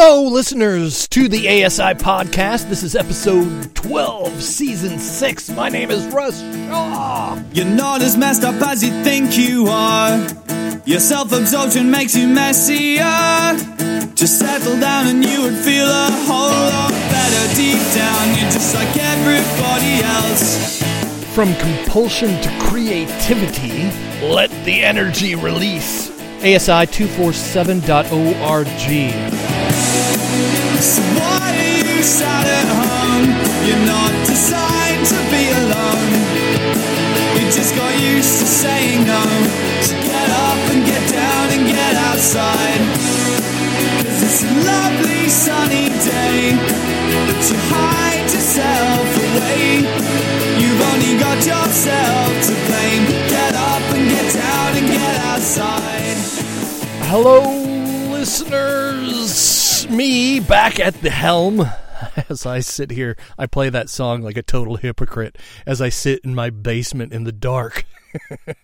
Hello, listeners to the ASI podcast. This is episode 12, season 6. My name is Russ Shaw. You're not as messed up as you think you are. Your self absorption makes you messier. Just settle down and you would feel a whole lot better deep down. You're just like everybody else. From compulsion to creativity, let the energy release. ASI247.org. So why are you sat at home? You're not designed to be alone. You just got used to saying no. So get up and get down and get outside. Cause it's a lovely sunny day. But you hide yourself away. You've only got yourself to blame. Get up and get down and get outside. Hello, listeners. Me back at the helm. As I sit here, I play that song like a total hypocrite as I sit in my basement in the dark.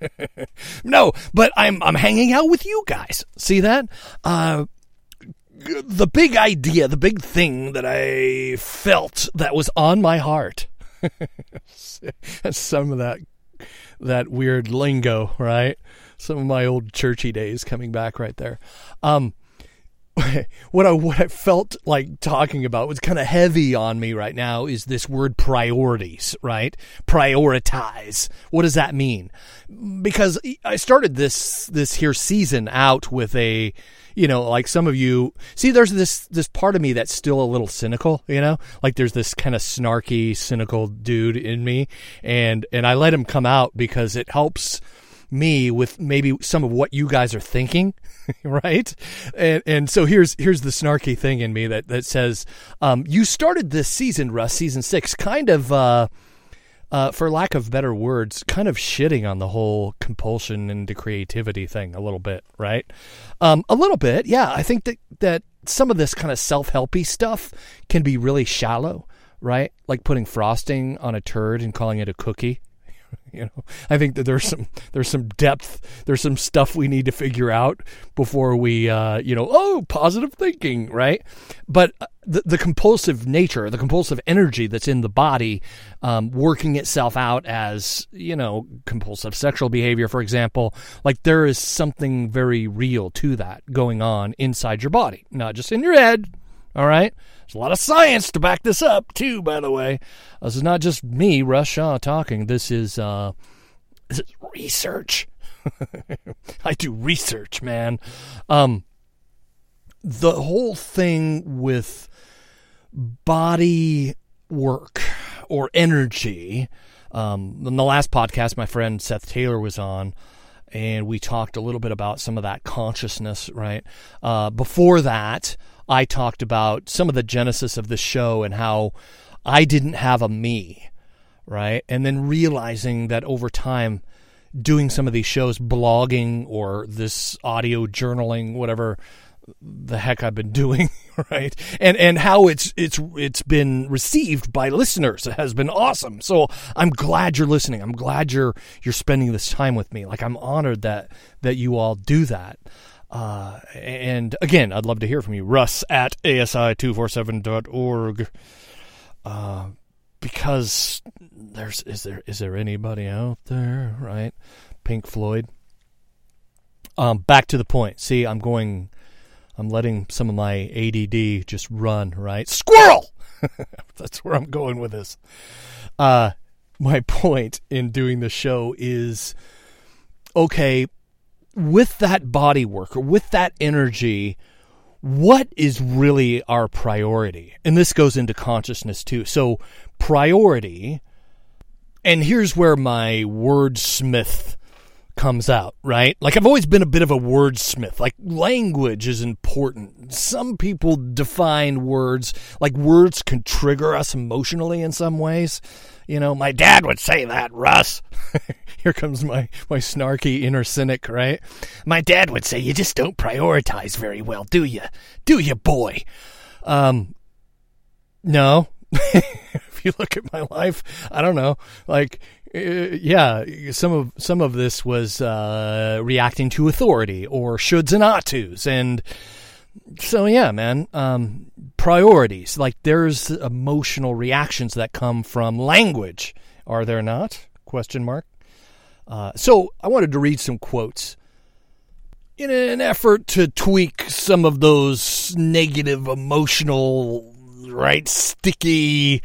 no, but I'm I'm hanging out with you guys. See that? Uh, the big idea, the big thing that I felt that was on my heart. Some of that that weird lingo, right? Some of my old churchy days coming back right there. Um, what I what I felt like talking about was kind of heavy on me right now is this word priorities, right? Prioritize. What does that mean? Because I started this this here season out with a you know, like some of you see there's this this part of me that's still a little cynical, you know? Like there's this kind of snarky, cynical dude in me and and I let him come out because it helps me with maybe some of what you guys are thinking, right? And and so here's here's the snarky thing in me that that says, um, you started this season, Russ, season six, kind of. Uh, uh, for lack of better words, kind of shitting on the whole compulsion into creativity thing a little bit, right? Um, a little bit, yeah. I think that that some of this kind of self helpy stuff can be really shallow, right? Like putting frosting on a turd and calling it a cookie, you know? I think that there's some there's some depth there's some stuff we need to figure out before we uh you know oh positive thinking right? But uh, the, the compulsive nature the compulsive energy that's in the body um, working itself out as you know compulsive sexual behavior for example like there is something very real to that going on inside your body not just in your head all right. There's a lot of science to back this up, too, by the way. This is not just me, Russ Shaw, talking. This is, uh, this is research. I do research, man. Um, the whole thing with body work or energy. Um, in the last podcast, my friend Seth Taylor was on, and we talked a little bit about some of that consciousness, right? Uh, before that, I talked about some of the genesis of the show and how I didn't have a me, right? And then realizing that over time, doing some of these shows, blogging or this audio journaling, whatever the heck I've been doing, right? And and how it's it's it's been received by listeners. It has been awesome. So I'm glad you're listening. I'm glad you're you're spending this time with me. Like I'm honored that that you all do that. Uh, and again, I'd love to hear from you. Russ at asi247.org. Uh, because there's is there is there anybody out there, right? Pink Floyd. Um, back to the point. See, I'm going I'm letting some of my ADD just run, right? Squirrel! That's where I'm going with this. Uh, my point in doing the show is okay, with that body work or with that energy, what is really our priority? And this goes into consciousness too. So, priority, and here's where my wordsmith comes out, right? Like I've always been a bit of a wordsmith. Like language is important. Some people define words like words can trigger us emotionally in some ways. You know, my dad would say that, Russ. Here comes my my snarky inner cynic, right? My dad would say you just don't prioritize very well, do you? Do you, boy? Um no. if you look at my life, I don't know. Like uh, yeah, some of some of this was uh, reacting to authority or shoulds and ought tos, and so yeah, man. Um, priorities. Like there's emotional reactions that come from language. Are there not? Question mark. Uh, so I wanted to read some quotes in an effort to tweak some of those negative emotional, right, sticky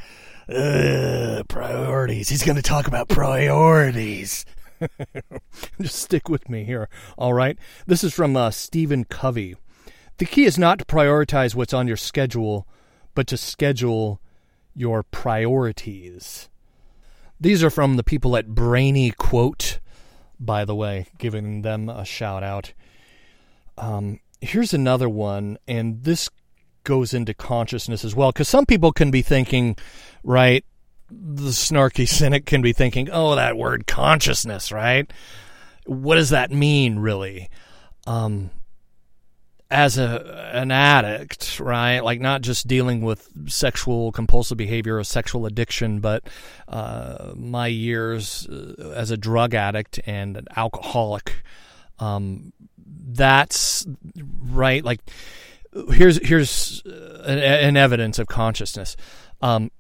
priorities. He's going to talk about priorities. Just stick with me here. All right. This is from uh, Stephen Covey. The key is not to prioritize what's on your schedule, but to schedule your priorities. These are from the people at Brainy Quote, by the way, giving them a shout out. Um, here's another one, and this goes into consciousness as well, because some people can be thinking, right? The snarky cynic can be thinking, oh, that word consciousness, right? What does that mean, really? Um, as a an addict, right? Like not just dealing with sexual compulsive behavior or sexual addiction, but uh, my years uh, as a drug addict and an alcoholic. Um, that's right. Like here's here's an, an evidence of consciousness. Um,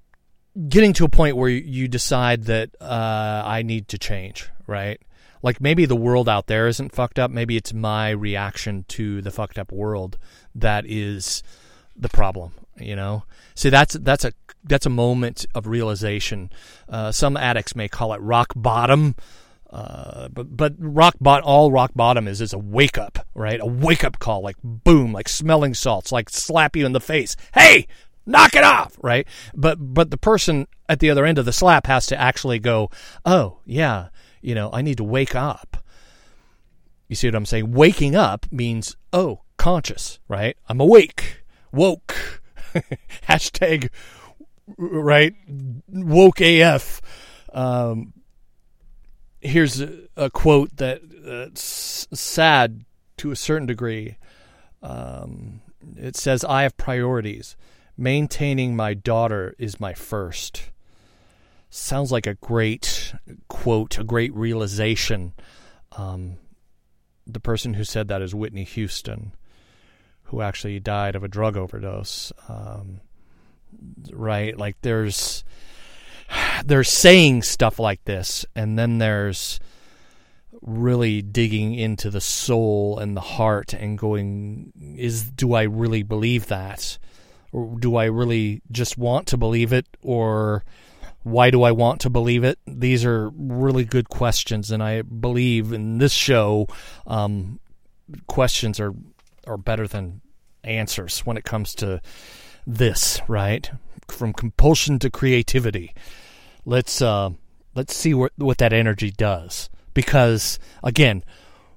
getting to a point where you decide that uh, I need to change, right? like maybe the world out there isn't fucked up. Maybe it's my reaction to the fucked up world that is the problem. You know, see that's that's a that's a moment of realization. Uh, some addicts may call it rock bottom. Uh, but but rock bot all rock bottom is is a wake up, right? A wake up call, like boom, like smelling salts, like slap you in the face. Hey, knock it off, right? But but the person at the other end of the slap has to actually go, oh yeah, you know, I need to wake up. You see what I'm saying? Waking up means, oh, conscious, right? I'm awake, woke. Hashtag, right? Woke AF. Um, here's a, a, quote that that's sad to a certain degree. Um, it says, I have priorities. Maintaining my daughter is my first sounds like a great quote, a great realization. Um, the person who said that is Whitney Houston, who actually died of a drug overdose. Um, right? Like there's there's saying stuff like this, and then there's really digging into the soul and the heart and going, is do I really believe that? Or do I really just want to believe it or why do I want to believe it? These are really good questions, and I believe in this show, um, questions are are better than answers when it comes to this. Right, from compulsion to creativity. Let's uh, let's see what what that energy does. Because again,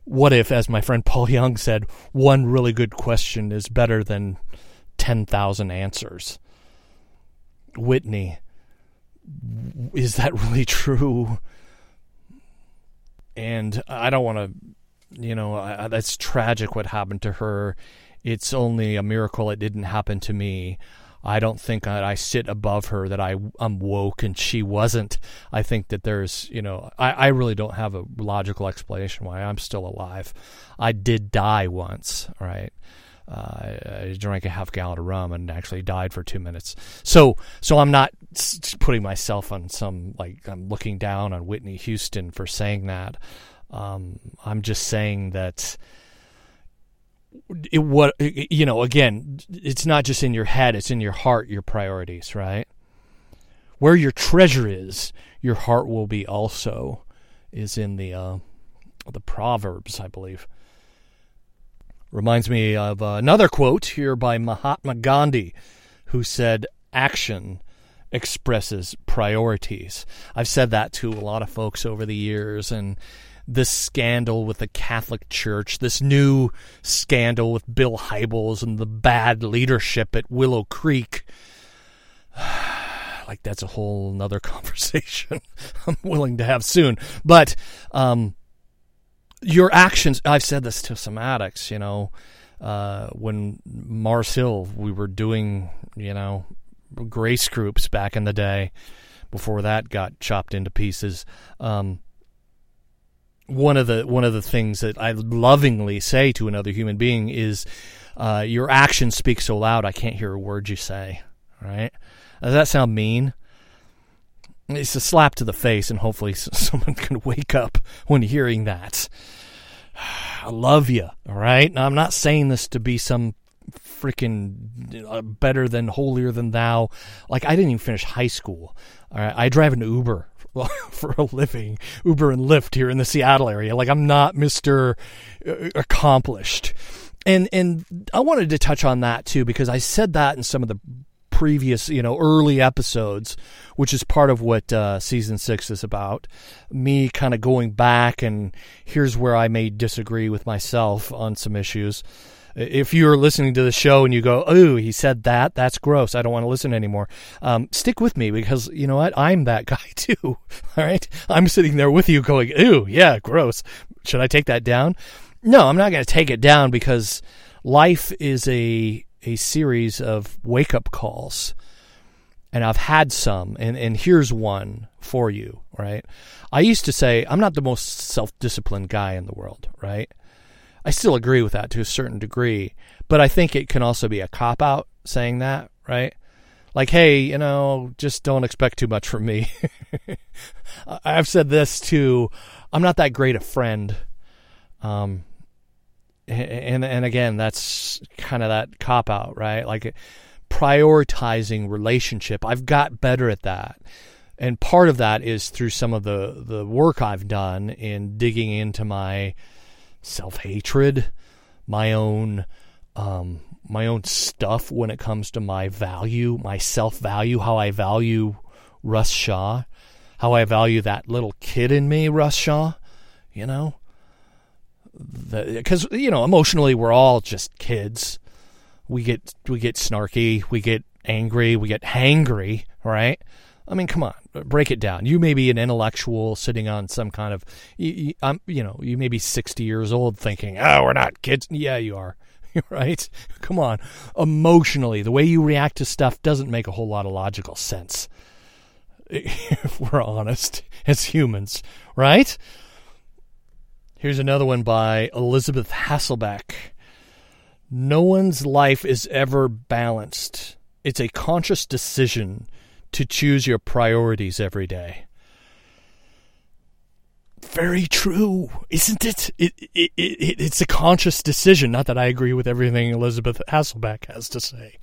what if, as my friend Paul Young said, one really good question is better than ten thousand answers? Whitney is that really true? And I don't want to, you know, I, that's tragic what happened to her. It's only a miracle it didn't happen to me. I don't think I, I sit above her, that I, I'm woke and she wasn't. I think that there's, you know, I, I really don't have a logical explanation why I'm still alive. I did die once, right? uh, I drank a half gallon of rum and actually died for two minutes. So, so I'm not putting myself on some like I'm looking down on Whitney Houston for saying that. Um, I'm just saying that it what you know again it's not just in your head it's in your heart your priorities right where your treasure is your heart will be also is in the uh, the proverbs i believe Reminds me of another quote here by Mahatma Gandhi, who said, Action expresses priorities. I've said that to a lot of folks over the years, and this scandal with the Catholic Church, this new scandal with Bill Hybels and the bad leadership at Willow Creek. like that's a whole nother conversation I'm willing to have soon. But um, your actions. I've said this to some addicts. You know, uh, when Mars Hill, we were doing, you know, grace groups back in the day. Before that got chopped into pieces. Um, one of the one of the things that I lovingly say to another human being is, uh, "Your actions speak so loud, I can't hear a word you say." Right? Does that sound mean? It's a slap to the face, and hopefully someone can wake up when hearing that. I love you, all right? Now, I'm not saying this to be some freaking uh, better than holier than thou. Like I didn't even finish high school. All right, I drive an Uber for a living, Uber and Lyft here in the Seattle area. Like I'm not Mister uh, Accomplished, and and I wanted to touch on that too because I said that in some of the previous, you know, early episodes, which is part of what uh, season six is about. Me kind of going back and here's where I may disagree with myself on some issues if you're listening to the show and you go, "Oh, he said that. That's gross. I don't want to listen anymore." Um, stick with me because you know what? I'm that guy too. All right, I'm sitting there with you, going, "Ooh, yeah, gross. Should I take that down?" No, I'm not going to take it down because life is a a series of wake up calls, and I've had some, and and here's one for you. Right, I used to say I'm not the most self disciplined guy in the world. Right I still agree with that to a certain degree, but I think it can also be a cop out saying that, right? Like, hey, you know, just don't expect too much from me. I've said this too. I'm not that great a friend. Um, and and again, that's kind of that cop out, right? Like prioritizing relationship. I've got better at that. And part of that is through some of the, the work I've done in digging into my self hatred, my own um, my own stuff when it comes to my value, my self value, how I value Russ Shaw, how I value that little kid in me, Russ Shaw. You know, because you know emotionally we're all just kids. We get we get snarky, we get angry, we get hangry, right? I mean, come on, break it down. You may be an intellectual sitting on some kind of, you, um, you know, you may be 60 years old thinking, oh, we're not kids. Yeah, you are. right? Come on. Emotionally, the way you react to stuff doesn't make a whole lot of logical sense. If we're honest as humans, right? Here's another one by Elisabeth Hasselbeck. No one's life is ever balanced. It's a conscious decision to choose your priorities every day. Very true, isn't it? It, it, it? It's a conscious decision. Not that I agree with everything Elisabeth Hasselbeck has to say.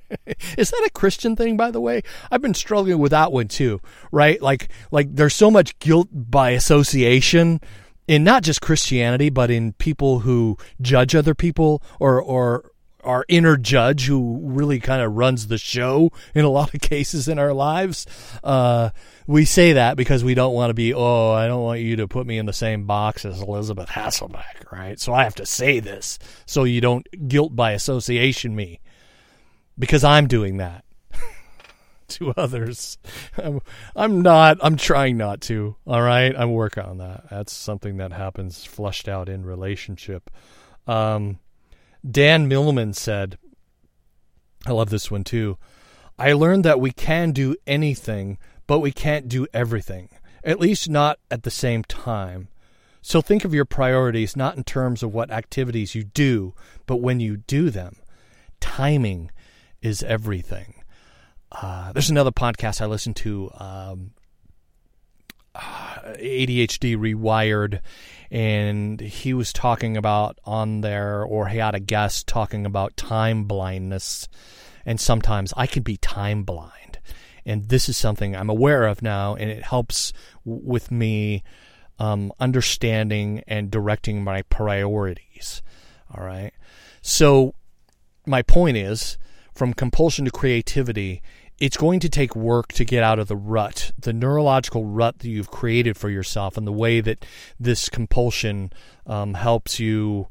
Is that a Christian thing, by the way? I've been struggling with that one too, right? Like, like there's so much guilt by association in not just Christianity, but in people who judge other people or, or, our inner judge who really kind of runs the show in a lot of cases in our lives. Uh, we say that because we don't want to be, oh, I don't want you to put me in the same box as Elisabeth Hasselbeck, right? So I have to say this so you don't guilt by association me because I'm doing that to others. I'm, I'm not, I'm trying not to, all right? I'm working on that. That's something that happens flushed out in relationship. Um, Dan Millman said, I love this one too. I learned that we can do anything, but we can't do everything, at least not at the same time. So think of your priorities not in terms of what activities you do, but when you do them. Timing is everything. Uh, there's another podcast I listen to, um, ADHD Rewired, and he was talking about on there, or he had a guest talking about time blindness. And sometimes I can be time blind. And this is something I'm aware of now, and it helps with me um, understanding and directing my priorities. All right. So, my point is from compulsion to creativity it's going to take work to get out of the rut, the neurological rut that you've created for yourself, and the way that this compulsion um, helps you,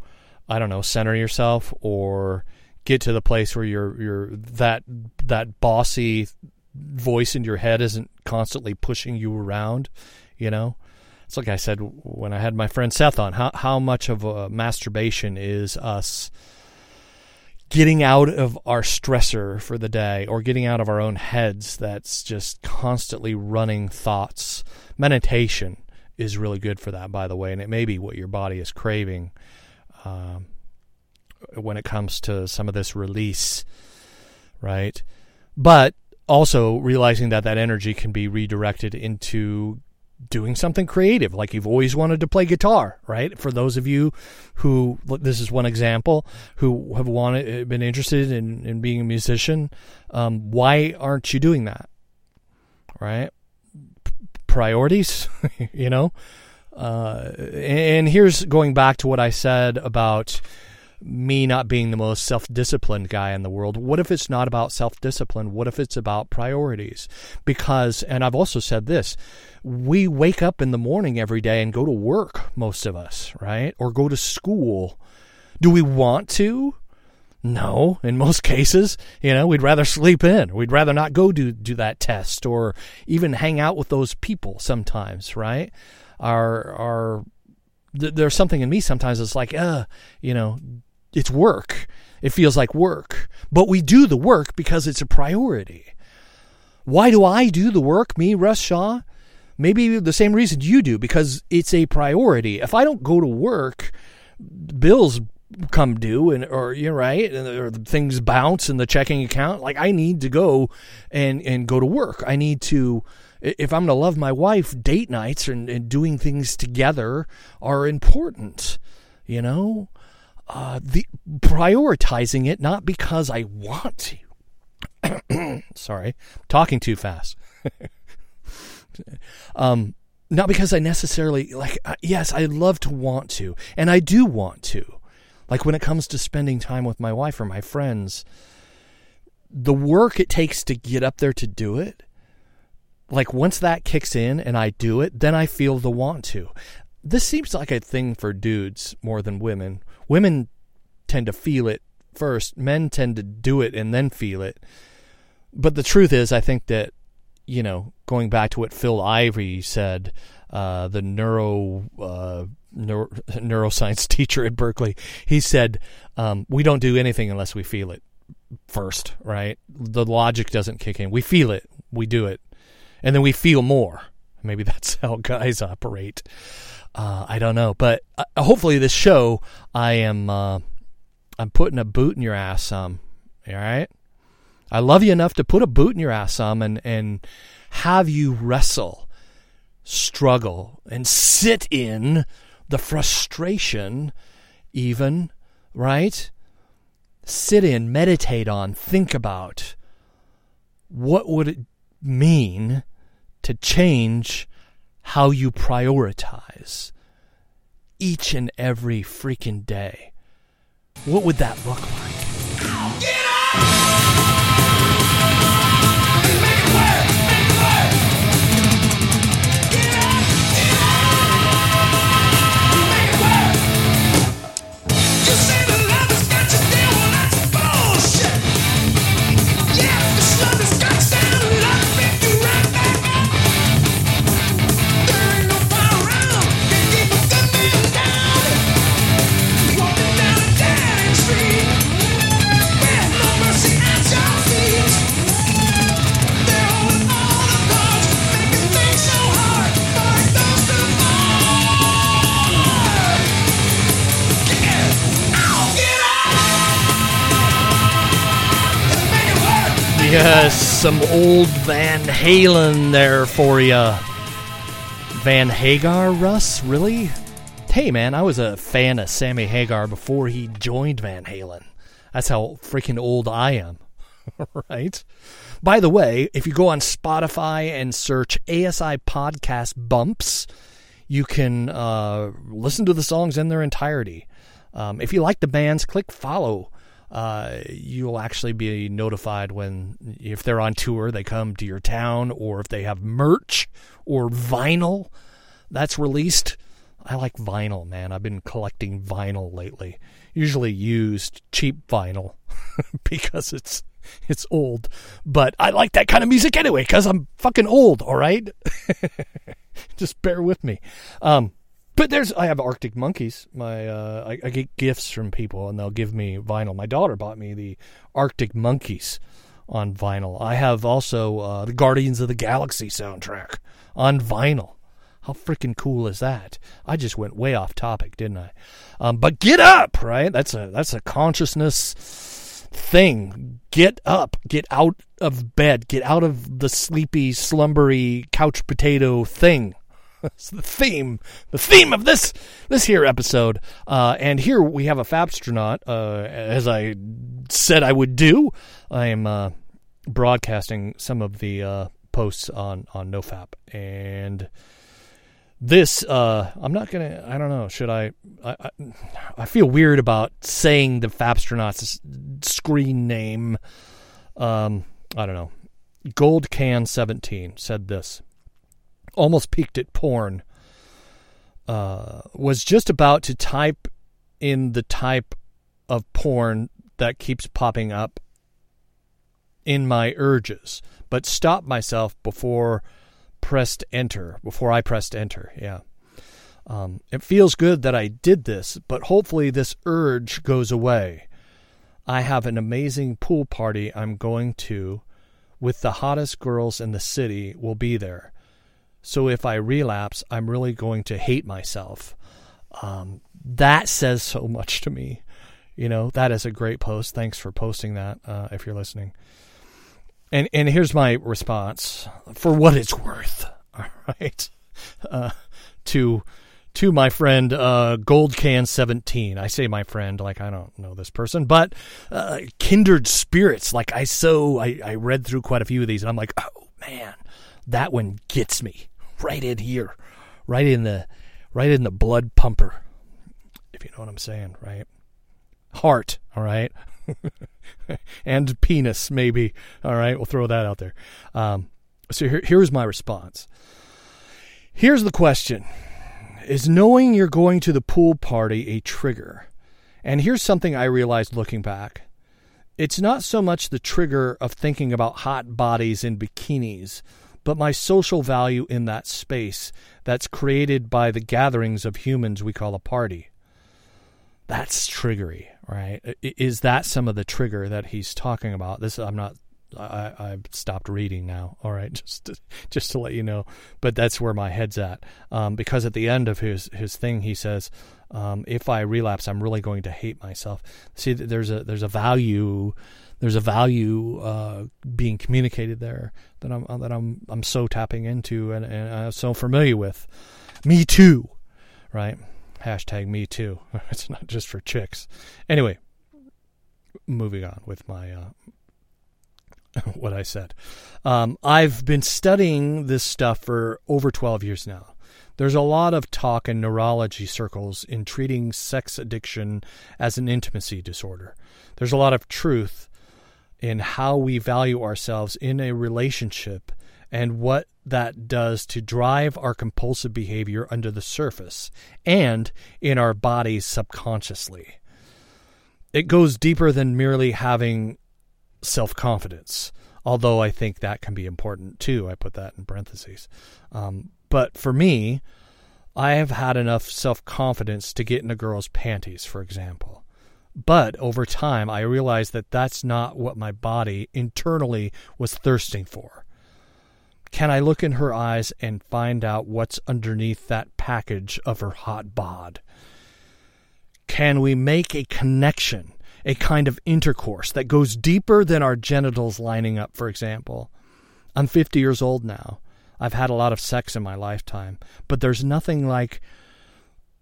I don't know, center yourself or get to the place where you're you're that that bossy voice in your head isn't constantly pushing you around, you know. It's like I said when I had my friend Seth on. How how much of a masturbation is us? Getting out of our stressor for the day or getting out of our own heads that's just constantly running thoughts. Meditation is really good for that, by the way, and it may be what your body is craving um, when it comes to some of this release, right? But also realizing that that energy can be redirected into doing something creative like you've always wanted to play guitar right? For those of you who this is one example who have wanted been interested in, in being a musician um, why aren't you doing that right? Priorities you know? Uh, and here's going back to what i said about me not being the most self disciplined guy in the world. What if it's not about self discipline? What if it's about priorities? Because, and I've also said this, we wake up in the morning every day and go to work, most of us, right? Or go to school. Do we want to? No, in most cases, you know, we'd rather sleep in. We'd rather not go do do that test or even hang out with those people sometimes, right? Our our there's something in me sometimes it's like, uh, you know, it's work. It feels like work. But we do the work because it's a priority. Why do I do the work, me, Russ Shaw? Maybe the same reason you do, because it's a priority. If I don't go to work, bills come due and or you're right and or things bounce in the checking account like i need to go and and go to work i need to if i'm going to love my wife date nights and, and doing things together are important you know uh, the prioritizing it not because I want to. Sorry, talking too fast. um, not because I necessarily like. Uh, yes, I love to want to, and I do want to. Like when it comes to spending time with my wife or my friends, the work it takes to get up there to do it. Like once that kicks in and I do it, then I feel the want to. This seems like a thing for dudes more than women women tend to feel it first. Men tend to do it and then feel it. But the truth is, I think that you know, going back to what Phil Ivey said, uh, the neuro, uh, neuro, neuroscience teacher at Berkeley, he said, um, "We don't do anything unless we feel it first, right? The logic doesn't kick in. We feel it, we do it, and then we feel more. Maybe that's how guys operate." Uh, I don't know, but uh, hopefully this show, I am uh, I'm putting a boot in your ass some. All right, I love you enough to put a boot in your ass some and and have you wrestle, struggle, and sit in the frustration, even right. Sit in, meditate on, think about what would it mean to change how you prioritize each and every freaking day. What would that look like? Some old Van Halen there for you. Van Hagar, Russ? Really? Hey, man, I was a fan of Sammy Hagar before he joined Van Halen. That's how freaking old I am. right? By the way, if you go on Spotify and search ASI Podcast Bumps, you can uh, listen to the songs in their entirety. Um, if you like the bands, click follow uh, you'll actually be notified when if they're on tour they come to your town or if they have merch or vinyl that's released. I like vinyl man. I've been collecting vinyl lately. Usually used cheap vinyl because it's it's old. But i like that kind of music anyway because i'm fucking old all right? Just bear with me. Um but there's I have Arctic Monkeys. My uh, I, I, get gifts from people and they'll give me vinyl. My daughter bought me the Arctic Monkeys on vinyl. I have also uh, the Guardians of the Galaxy soundtrack on vinyl. How freaking cool is that? I just went way off topic, didn't I? Um, but get up, right? That's a that's a consciousness thing. Get up, get out of bed, get out of the sleepy, slumbery couch potato thing. That's the theme, the theme of this this here episode. Uh, and here we have a Fapstronaut, uh, as I said I would do. I am uh, broadcasting some of the uh, posts on on NoFap, and this uh, I'm not gonna. I don't know. Should I? I, I, I feel weird about saying the Fapstronaut's screen name. Um, I don't know. Gold Can 17 said this almost peaked at porn. Uh, was just about to type in the type of porn that keeps popping up in my urges, but stopped myself before pressed enter. Before I pressed enter, yeah. Um, it feels good that I did this, but hopefully this urge goes away. I have an amazing pool party I'm going to with the hottest girls in the city will be there. So if I relapse, I'm really going to hate myself. Um, that says so much to me. You know, that is a great post. Thanks for posting that uh, if you're listening. And and here's my response for what it's worth. All right, uh, to to my friend uh, Gold Can Seventeen. I say my friend like I don't know this person, but uh, kindred spirits. Like I so I, I read through quite a few of these, and I'm like, oh man, that one gets me right in here, right in the right in the blood pumper. If you know what I'm saying, right? Heart, all right? and penis, maybe. All right, we'll throw that out there. Um, so here, here's my response. Here's the question Is knowing you're going to the pool party a trigger? And here's something I realized looking back. It's not so much the trigger of thinking about hot bodies in bikinis but my social value in that space that's created by the gatherings of humans we call a party. That's triggery, right? Is that some of the trigger that he's talking about? This I'm not. I, I've stopped reading now. All right, just to, just to let you know. But that's where my head's at. Um, because at the end of his his thing, he says, um, "If I relapse, I'm really going to hate myself." See, there's a there's a value there's a value uh, being communicated there that I'm that I'm I'm so tapping into and, and I'm so familiar with. Me too, right? Hashtag me too. It's not just for chicks. Anyway, moving on with my uh, what I said. Um, I've been studying this stuff for over 12 years now. There's a lot of talk in neurology circles in treating sex addiction as an intimacy disorder. There's a lot of truth in how we value ourselves in a relationship and what that does to drive our compulsive behavior under the surface and in our bodies subconsciously. It goes deeper than merely having self confidence, although I think that can be important too. I put that in parentheses. Um, but for me, I have had enough self confidence to get in a girl's panties, for example. But over time, I realized that that's not what my body internally was thirsting for. Can I look in her eyes and find out what's underneath that package of her hot bod? Can we make a connection, a kind of intercourse that goes deeper than our genitals lining up, for example? I'm 50 years old now. I've had a lot of sex in my lifetime, but there's nothing like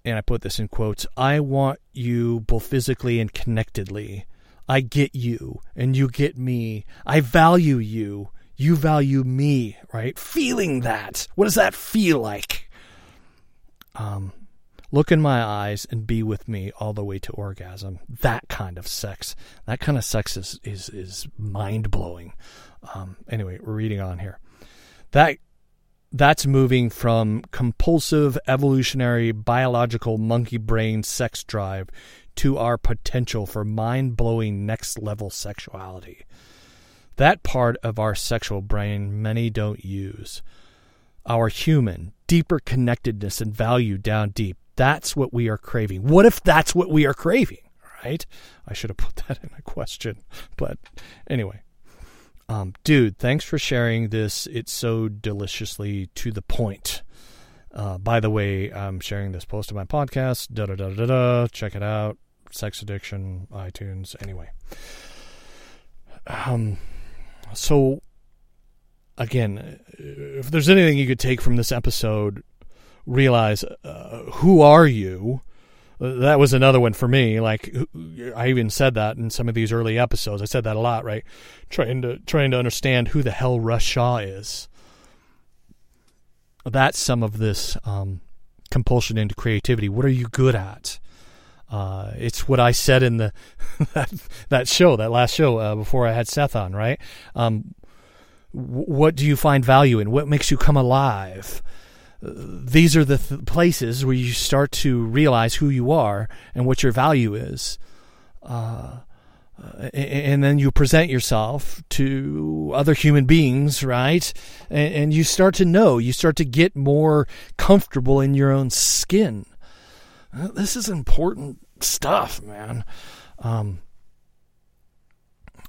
and I put this in quotes, I want you both physically and connectedly. I get you and you get me. I value you. You value me, right? Feeling that. What does that feel like? Um, look in my eyes and be with me all the way to orgasm. That kind of sex. That kind of sex is is is mind blowing. Um, anyway, we're reading on here. That that's moving from compulsive evolutionary biological monkey brain sex drive to our potential for mind blowing next level sexuality. That part of our sexual brain many don't use. Our human, deeper connectedness and value down deep. That's what we are craving. What if that's what we are craving? Right? I should have put that in a question. But anyway. Um, dude, thanks for sharing this. It's so deliciously to the point. Uh, by the way, I'm sharing this post on my podcast. Da da da da da. Check it out. Sex addiction, iTunes. Anyway, um, so again, if there's anything you could take from this episode, realize uh, who are you. That was another one for me. Like I even said that in some of these early episodes. I said that a lot, right? Trying to trying to understand who the hell Russ Shaw is that's some of this um, compulsion into creativity. What are you good at? Uh, it's what I said in the that, that show, that last show uh, before I had Seth on, right? Um, what do you find value in? What makes you come alive? Uh, these are the th- places where you start to realize who you are and what your value is. Uh, and then you present yourself to other human beings, right? And, you start to know, you start to get more comfortable in your own skin. This is important stuff, man. Um,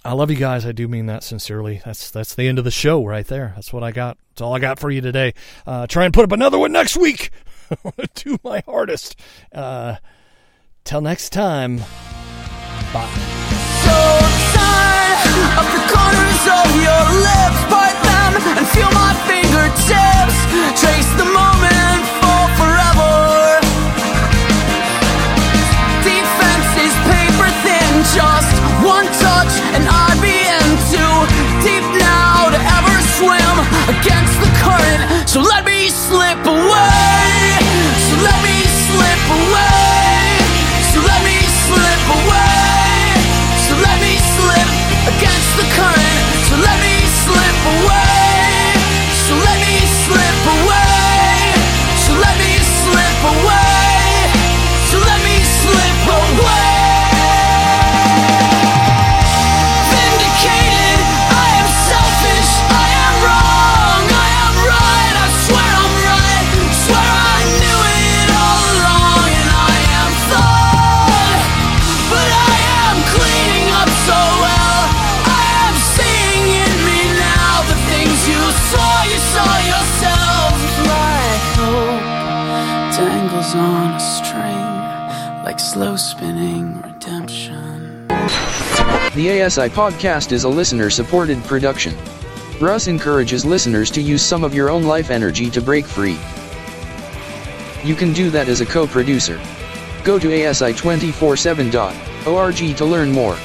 I love you guys. I do mean that sincerely. That's that's the end of the show right there. That's what I got. That's all I got for you today. Uh, try and put up another one next week. Do my hardest. Uh, till next time. Bye. So ASI podcast is a listener supported production. Russ encourages listeners to use some of your own life energy to break free. You can do that as a co producer. Go to asi247.org to learn more.